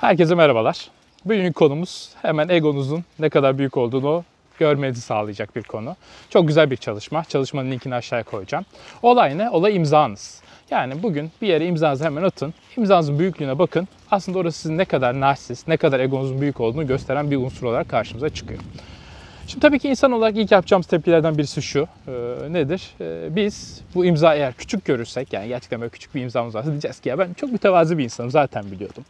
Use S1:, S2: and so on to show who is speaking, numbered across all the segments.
S1: Herkese merhabalar. Bugünkü konumuz hemen egonuzun ne kadar büyük olduğunu görmenizi sağlayacak bir konu. Çok güzel bir çalışma. Çalışmanın linkini aşağıya koyacağım. Olay ne? Olay imzanız. Yani bugün bir yere imzanızı hemen atın. İmzanızın büyüklüğüne bakın. Aslında orası sizin ne kadar narsist, ne kadar egonuzun büyük olduğunu gösteren bir unsur olarak karşımıza çıkıyor. Şimdi tabii ki insan olarak ilk yapacağımız tepkilerden birisi şu. E, nedir? E, biz bu imza eğer küçük görürsek, yani gerçekten böyle küçük bir imzamız varsa diyeceğiz ki ya ben çok mütevazi bir insanım zaten biliyordum.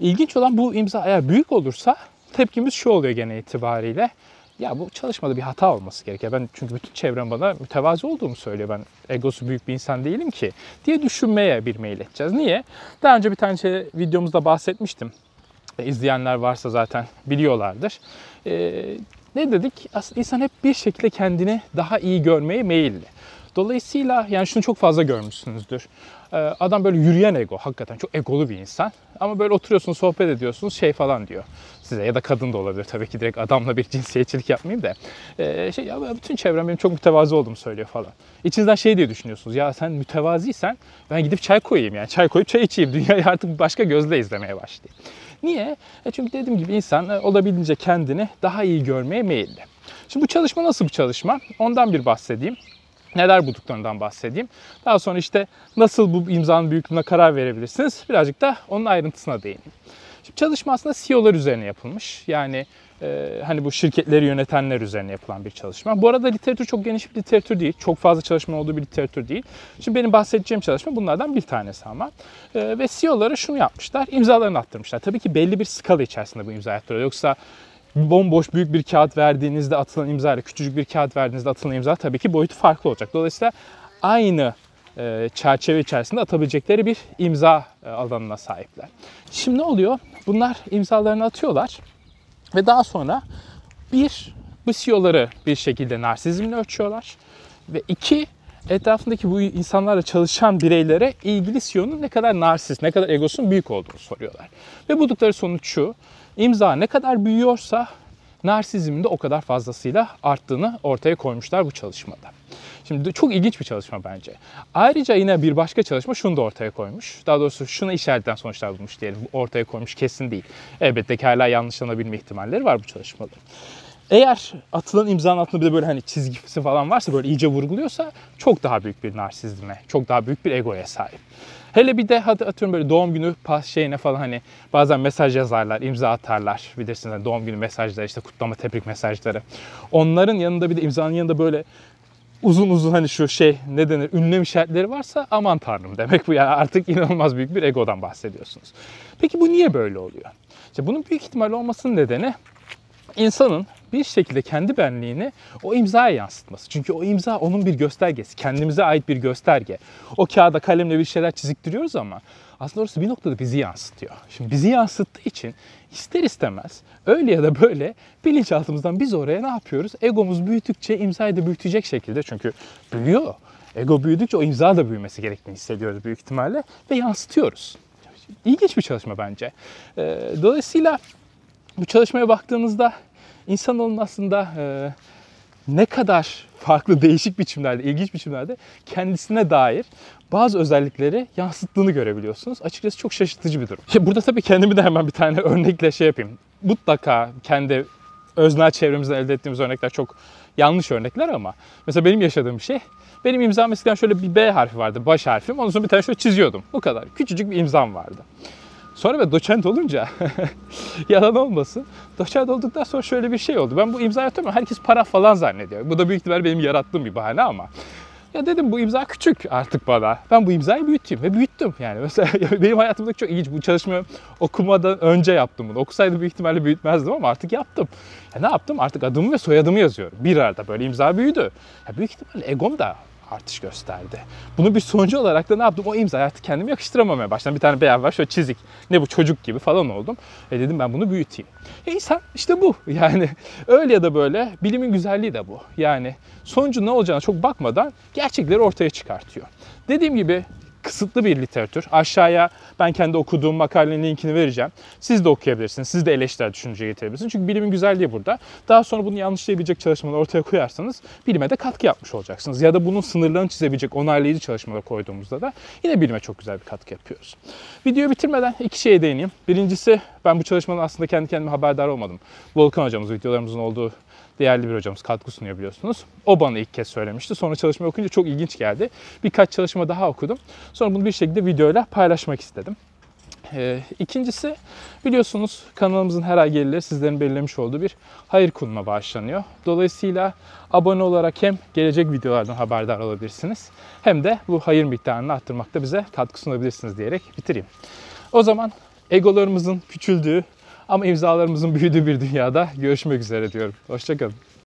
S1: İlginç olan bu imza eğer büyük olursa tepkimiz şu oluyor gene itibariyle. Ya bu çalışmada bir hata olması gerekiyor. Ben çünkü bütün çevrem bana mütevazi olduğumu söylüyor. Ben egosu büyük bir insan değilim ki diye düşünmeye bir meyil edeceğiz. Niye? Daha önce bir tane şey, videomuzda bahsetmiştim. E, izleyenler varsa zaten biliyorlardır. Ee, ne dedik? Aslında insan hep bir şekilde kendini daha iyi görmeye meyilli. Dolayısıyla yani şunu çok fazla görmüşsünüzdür. Ee, adam böyle yürüyen ego, hakikaten çok egolu bir insan. Ama böyle oturuyorsunuz, sohbet ediyorsunuz, şey falan diyor size. Ya da kadın da olabilir tabii ki direkt adamla bir cinsiyetçilik yapmayayım da. Ee, şey ya bütün çevrem benim çok mütevazi olduğumu söylüyor falan. İçinizden şey diye düşünüyorsunuz. Ya sen mütevaziysen ben gidip çay koyayım yani. Çay koyup çay içeyim. Dünyayı artık başka gözle izlemeye başlayayım. Niye? E çünkü dediğim gibi insan e, olabildiğince kendini daha iyi görmeye meyilli. Şimdi bu çalışma nasıl bir çalışma? Ondan bir bahsedeyim neler bulduklarından bahsedeyim. Daha sonra işte nasıl bu imzanın büyüklüğüne karar verebilirsiniz. Birazcık da onun ayrıntısına değineyim. Şimdi çalışma aslında CEO'lar üzerine yapılmış. Yani e, hani bu şirketleri yönetenler üzerine yapılan bir çalışma. Bu arada literatür çok geniş bir literatür değil. Çok fazla çalışma olduğu bir literatür değil. Şimdi benim bahsedeceğim çalışma bunlardan bir tanesi ama. E, ve CEO'ları şunu yapmışlar. imzalarını attırmışlar. Tabii ki belli bir skala içerisinde bu imza attırıyor. Yoksa bomboş büyük bir kağıt verdiğinizde atılan imza ile küçücük bir kağıt verdiğinizde atılan imza tabii ki boyutu farklı olacak. Dolayısıyla aynı e, çerçeve içerisinde atabilecekleri bir imza e, alanına sahipler. Şimdi ne oluyor? Bunlar imzalarını atıyorlar ve daha sonra bir bu CEO'ları bir şekilde narsizmle ölçüyorlar ve iki etrafındaki bu insanlarla çalışan bireylere ilgili CEO'nun ne kadar narsist, ne kadar egosunun büyük olduğunu soruyorlar. Ve buldukları sonuç şu. İmza ne kadar büyüyorsa narsizmin de o kadar fazlasıyla arttığını ortaya koymuşlar bu çalışmada. Şimdi çok ilginç bir çalışma bence. Ayrıca yine bir başka çalışma şunu da ortaya koymuş. Daha doğrusu şunu işaretten sonuçlar bulmuş diyelim. Ortaya koymuş kesin değil. Elbette ki hala yanlışlanabilme ihtimalleri var bu çalışmaların. Eğer atılan imzanın altında bir de böyle hani çizgisi falan varsa böyle iyice vurguluyorsa çok daha büyük bir narsizme, çok daha büyük bir egoya sahip. Hele bir de hadi atıyorum böyle doğum günü pas şeyine falan hani bazen mesaj yazarlar, imza atarlar. Bilirsiniz hani doğum günü mesajları işte kutlama tebrik mesajları. Onların yanında bir de imzanın yanında böyle uzun uzun hani şu şey ne denir ünlem işaretleri varsa aman tanrım demek bu yani artık inanılmaz büyük bir egodan bahsediyorsunuz. Peki bu niye böyle oluyor? İşte bunun büyük ihtimal olmasının nedeni insanın bir şekilde kendi benliğini o imzaya yansıtması. Çünkü o imza onun bir göstergesi. Kendimize ait bir gösterge. O kağıda kalemle bir şeyler çiziktiriyoruz ama aslında orası bir noktada bizi yansıtıyor. Şimdi bizi yansıttığı için ister istemez öyle ya da böyle bilinçaltımızdan biz oraya ne yapıyoruz? Egomuz büyüdükçe imzayı da büyütecek şekilde çünkü büyüyor. Ego büyüdükçe o imza da büyümesi gerektiğini hissediyoruz büyük ihtimalle ve yansıtıyoruz. İlginç bir çalışma bence. Dolayısıyla bu çalışmaya baktığınızda insanoğlunun aslında e, ne kadar farklı değişik biçimlerde, ilginç biçimlerde kendisine dair bazı özellikleri yansıttığını görebiliyorsunuz. Açıkçası çok şaşırtıcı bir durum. Şimdi burada tabii kendimi de hemen bir tane örnekle şey yapayım. Mutlaka kendi öznel çevremizden elde ettiğimiz örnekler çok yanlış örnekler ama mesela benim yaşadığım şey benim imzam eskiden şöyle bir B harfi vardı, baş harfim. Ondan sonra bir tane şöyle çiziyordum. Bu kadar. Küçücük bir imzam vardı. Sonra ben doçent olunca yalan olmasın. Doçent olduktan sonra şöyle bir şey oldu. Ben bu imzayı atıyorum herkes para falan zannediyor. Bu da büyük ihtimal benim yarattığım bir bahane ama. Ya dedim bu imza küçük artık bana. Ben bu imzayı büyüteyim ve büyüttüm yani. Mesela benim hayatımdaki çok ilginç bu çalışmayı okumadan önce yaptım bunu. Okusaydım büyük ihtimalle büyütmezdim ama artık yaptım. Ya ne yaptım? Artık adımı ve soyadımı yazıyorum. Bir arada böyle imza büyüdü. Ya büyük ihtimalle egom da artış gösterdi. Bunu bir sonucu olarak da ne yaptım? O imzayı artık kendime yakıştıramamaya başladım. Bir tane beyaz var şöyle çizik. Ne bu çocuk gibi falan oldum. E dedim ben bunu büyüteyim. E insan işte bu. Yani öyle ya da böyle bilimin güzelliği de bu. Yani sonucu ne olacağına çok bakmadan gerçekleri ortaya çıkartıyor. Dediğim gibi kısıtlı bir literatür. Aşağıya ben kendi okuduğum makalenin linkini vereceğim. Siz de okuyabilirsiniz. Siz de eleştirel düşünceye getirebilirsiniz. Çünkü bilimin güzelliği burada. Daha sonra bunu yanlışlayabilecek çalışmaları ortaya koyarsanız bilime de katkı yapmış olacaksınız. Ya da bunun sınırlarını çizebilecek onaylayıcı çalışmalar koyduğumuzda da yine bilime çok güzel bir katkı yapıyoruz. Videoyu bitirmeden iki şeye değineyim. Birincisi ben bu çalışmanın aslında kendi kendime haberdar olmadım. Volkan hocamız videolarımızın olduğu değerli bir hocamız katkı sunuyor biliyorsunuz. O bana ilk kez söylemişti. Sonra çalışmayı okuyunca çok ilginç geldi. Birkaç çalışma daha okudum. Sonra bunu bir şekilde videoyla paylaşmak istedim. Ee, ikincisi biliyorsunuz kanalımızın her ay gelirleri sizlerin belirlemiş olduğu bir hayır kuruma bağışlanıyor. Dolayısıyla abone olarak hem gelecek videolardan haberdar olabilirsiniz hem de bu hayır miktarını arttırmakta bize katkı sunabilirsiniz diyerek bitireyim. O zaman egolarımızın küçüldüğü ama imzalarımızın büyüdüğü bir dünyada görüşmek üzere diyorum. Hoşçakalın.